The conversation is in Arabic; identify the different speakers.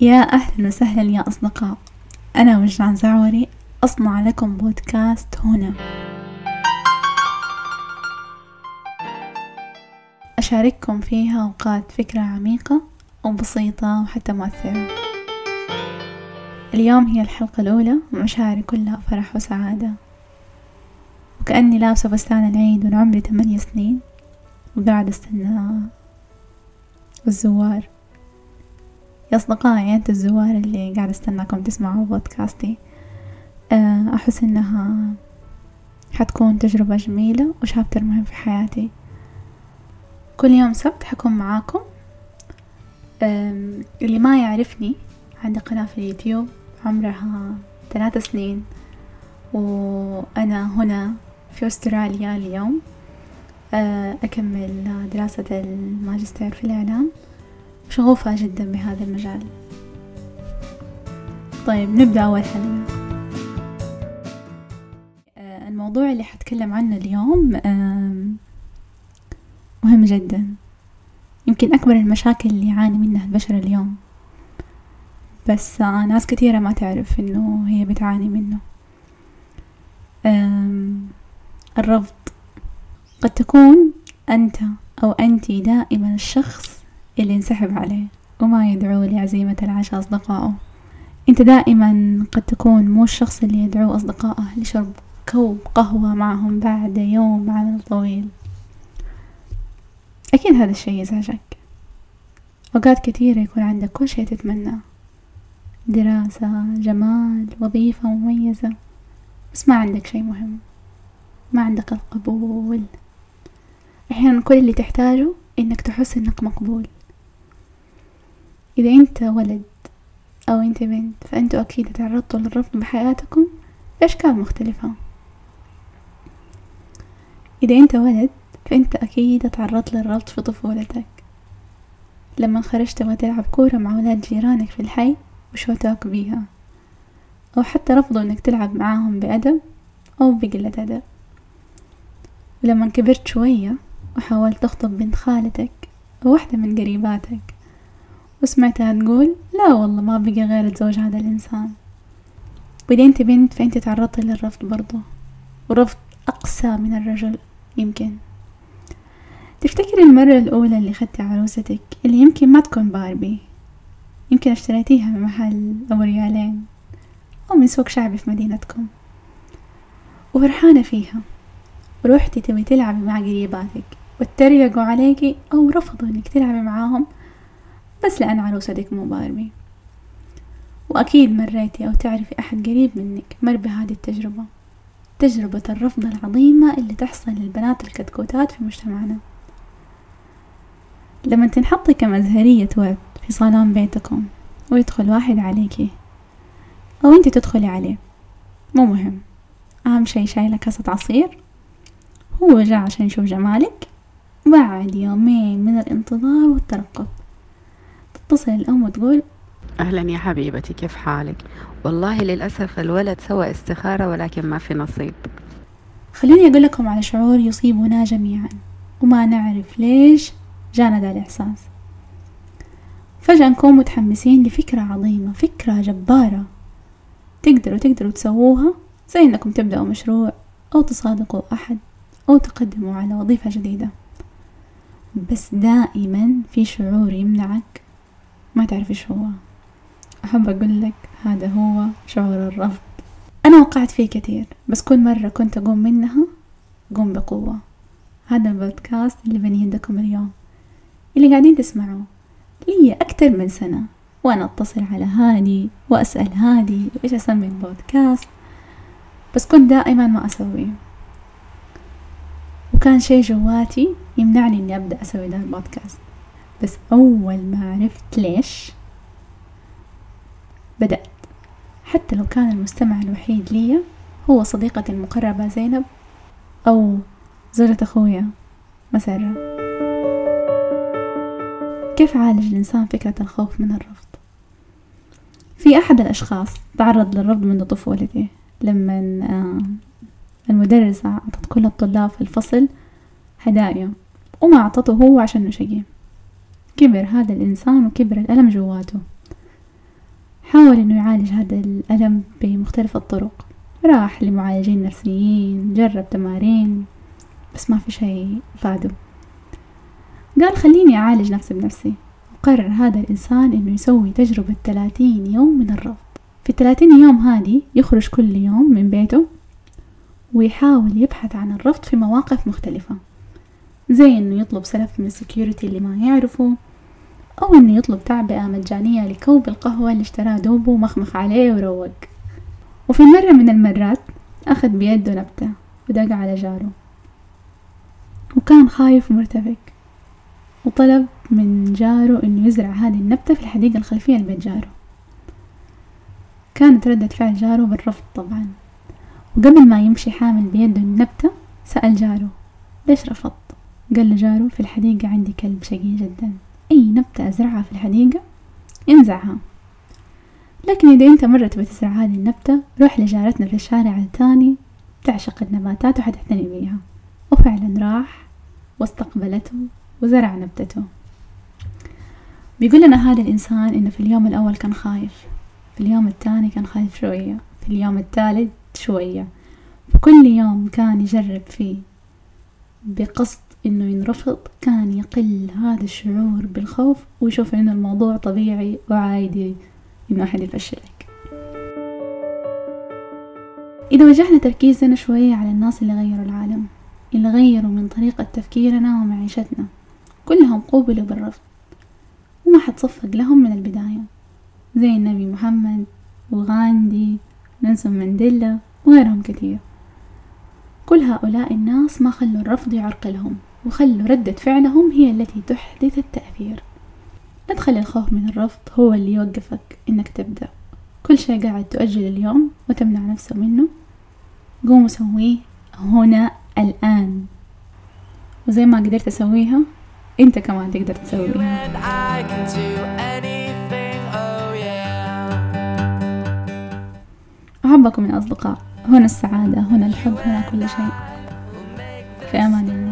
Speaker 1: يا أهلا وسهلا يا أصدقاء. أنا وجدان زعوري أصنع لكم بودكاست هنا. أشارككم فيها أوقات فكرة عميقة وبسيطة وحتى مؤثرة. اليوم هي الحلقة الأولى ومشاعري كلها فرح وسعادة. وكأني لابسة فستان العيد وأنا عمري ثمانية سنين. وقاعدة أستنى الزوار. أصدقائي أنت الزوار اللي قاعدة أستناكم تسمعوا بودكاستي. آه، أحس إنها حتكون تجربة جميلة وشابتر مهم في حياتي. كل يوم سبت حكون معاكم. اللي ما يعرفني عندي قناة في اليوتيوب عمرها ثلاث سنين. وأنا هنا في أستراليا اليوم. آه، أكمل دراسة الماجستير في الإعلام. شغوفة جدا بهذا المجال. طيب نبدأ أول حلقة آه، الموضوع اللي حتكلم عنه اليوم مهم جدا. يمكن أكبر المشاكل اللي يعاني منها البشر اليوم. بس آه، ناس كثيرة ما تعرف إنه هي بتعاني منه. الرفض قد تكون أنت أو أنت دائما الشخص اللي ينسحب عليه وما يدعو لعزيمة العشاء أصدقائه. أنت دائما قد تكون مو الشخص اللي يدعو أصدقائه لشرب كوب قهوة معهم بعد يوم عمل طويل. أكيد هذا الشي يزعجك. أوقات كثيرة يكون عندك كل شي تتمناه دراسة جمال وظيفة مميزة. بس ما عندك شي مهم. ما عندك القبول. أحيانا كل اللي تحتاجه إنك تحس إنك مقبول. إذا أنت ولد أو أنت بنت فأنتوا أكيد تعرضتوا للرفض بحياتكم بأشكال مختلفة. إذا أنت ولد فأنت أكيد تعرضت للرفض في طفولتك. لما خرجت تبغى تلعب كورة مع ولاد جيرانك في الحي وشوتوك بيها أو حتى رفضوا إنك تلعب معاهم بأدب أو بقلة أدب. ولما كبرت شوية وحاولت تخطب بنت خالتك أو واحدة من قريباتك وسمعتها تقول لا والله ما بقى غير تزوج هذا الإنسان. وإذا أنت بنت فأنت تعرضتي للرفض برضو. ورفض أقسى من الرجل يمكن. تفتكري المرة الأولى اللي خدتي عروستك اللي يمكن ما تكون باربي؟ يمكن اشتريتيها من محل أبو ريالين أو من سوق شعبي في مدينتكم. وفرحانة فيها. وروحتي تبي تلعبي مع قريباتك واتريقوا عليكي أو رفضوا إنك تلعبي معاهم بس لأن عروستك مو باربي وأكيد مريتي أو تعرفي أحد قريب منك مر بهذه التجربة. تجربة الرفض العظيمة اللي تحصل للبنات الكتكوتات في مجتمعنا. لما تنحطي كمزهرية ورد في صالون بيتكم ويدخل واحد عليكي أو أنت تدخلي عليه مو مهم. أهم شي شايلة كاسة عصير هو جاء عشان يشوف جمالك بعد يومين من الانتظار والترقب. تتصل الأم وتقول
Speaker 2: أهلا يا حبيبتي كيف حالك؟ والله للأسف الولد سوى استخارة ولكن ما في نصيب.
Speaker 1: خليني أقول لكم على شعور يصيبنا جميعا وما نعرف ليش جانا ذا الإحساس. فجأة نكون متحمسين لفكرة عظيمة فكرة جبارة. تقدروا تقدروا تسووها زي إنكم تبدأوا مشروع أو تصادقوا أحد أو تقدموا على وظيفة جديدة. بس دائما في شعور يمنعك ما تعرف إيش هو. أحب أقول لك هذا هو شعور الرفض. أنا وقعت فيه كثير بس كل مرة كنت أقوم منها أقوم بقوة. هذا البودكاست اللي بين يدكم اليوم. اللي قاعدين تسمعوه. لي أكتر من سنة وأنا أتصل على هادي وأسأل هادي وإيش أسمي البودكاست. بس كنت دائما ما أسويه. وكان شي جواتي يمنعني إني أبدأ أسوي ده البودكاست. بس أول ما عرفت ليش بدأت. حتى لو كان المستمع الوحيد لي هو صديقتي المقربة زينب أو زوجة أخويا مسرة. كيف عالج الإنسان فكرة الخوف من الرفض؟ في أحد الأشخاص تعرض للرفض منذ طفولته لما المدرسة أعطت كل الطلاب في الفصل هدايا وما أعطته هو عشان شقي كبر هذا الإنسان وكبر الألم جواته. حاول إنه يعالج هذا الألم بمختلف الطرق. راح لمعالجين نفسيين جرب تمارين بس ما في شيء فاده قال خليني أعالج نفسي بنفسي. وقرر هذا الإنسان إنه يسوي تجربة ثلاثين يوم من الرفض. في الثلاثين يوم هذه يخرج كل يوم من بيته ويحاول يبحث عن الرفض في مواقف مختلفة. زي إنه يطلب سلف من السكيورتي اللي ما يعرفه أو إنه يطلب تعبئة مجانية لكوب القهوة اللي اشتراه دوبه ومخمخ عليه وروق. وفي مرة من المرات أخذ بيده نبتة ودق على جاره. وكان خايف ومرتبك وطلب من جاره إنه يزرع هذه النبتة في الحديقة الخلفية لبيت جاره. كانت ردة فعل جاره بالرفض طبعا. وقبل ما يمشي حامل بيده النبتة سأل جاره ليش رفضت؟ قال له جاره في الحديقة عندي كلب شقي جدا. أي نبتة أزرعها في الحديقة؟ ينزعها لكن إذا أنت مرة تبي تزرع هذه النبتة روح لجارتنا في الشارع الثاني تعشق النباتات وحتعتني بيها. وفعلا راح واستقبلته وزرع نبتته. بيقول لنا هذا الإنسان إنه في اليوم الأول كان خايف. في اليوم الثاني كان خايف شوية. في اليوم الثالث شوية. وكل يوم كان يجرب فيه. بقصد إنه ينرفض كان يقل هذا الشعور بالخوف ويشوف إنه الموضوع طبيعي وعادي إنه أحد يفشلك. إذا وجهنا تركيزنا شوية على الناس اللي غيروا العالم اللي غيروا من طريقة تفكيرنا ومعيشتنا كلهم قوبلوا بالرفض. وما حد صفق لهم من البداية. زي النبي محمد وغاندي نيلسون مانديلا وغيرهم كثير. كل هؤلاء الناس ما خلوا الرفض يعرقلهم. وخلوا ردة فعلهم هي التي تحدث التأثير. لا تخلي الخوف من الرفض هو اللي يوقفك إنك تبدأ. كل شيء قاعد تؤجل اليوم وتمنع نفسه منه. قوم وسويه هنا الآن. وزي ما قدرت أسويها أنت كمان تقدر تسويها أحبكم من أصدقاء. هنا السعادة هنا الحب هنا كل شيء. في أمان الله.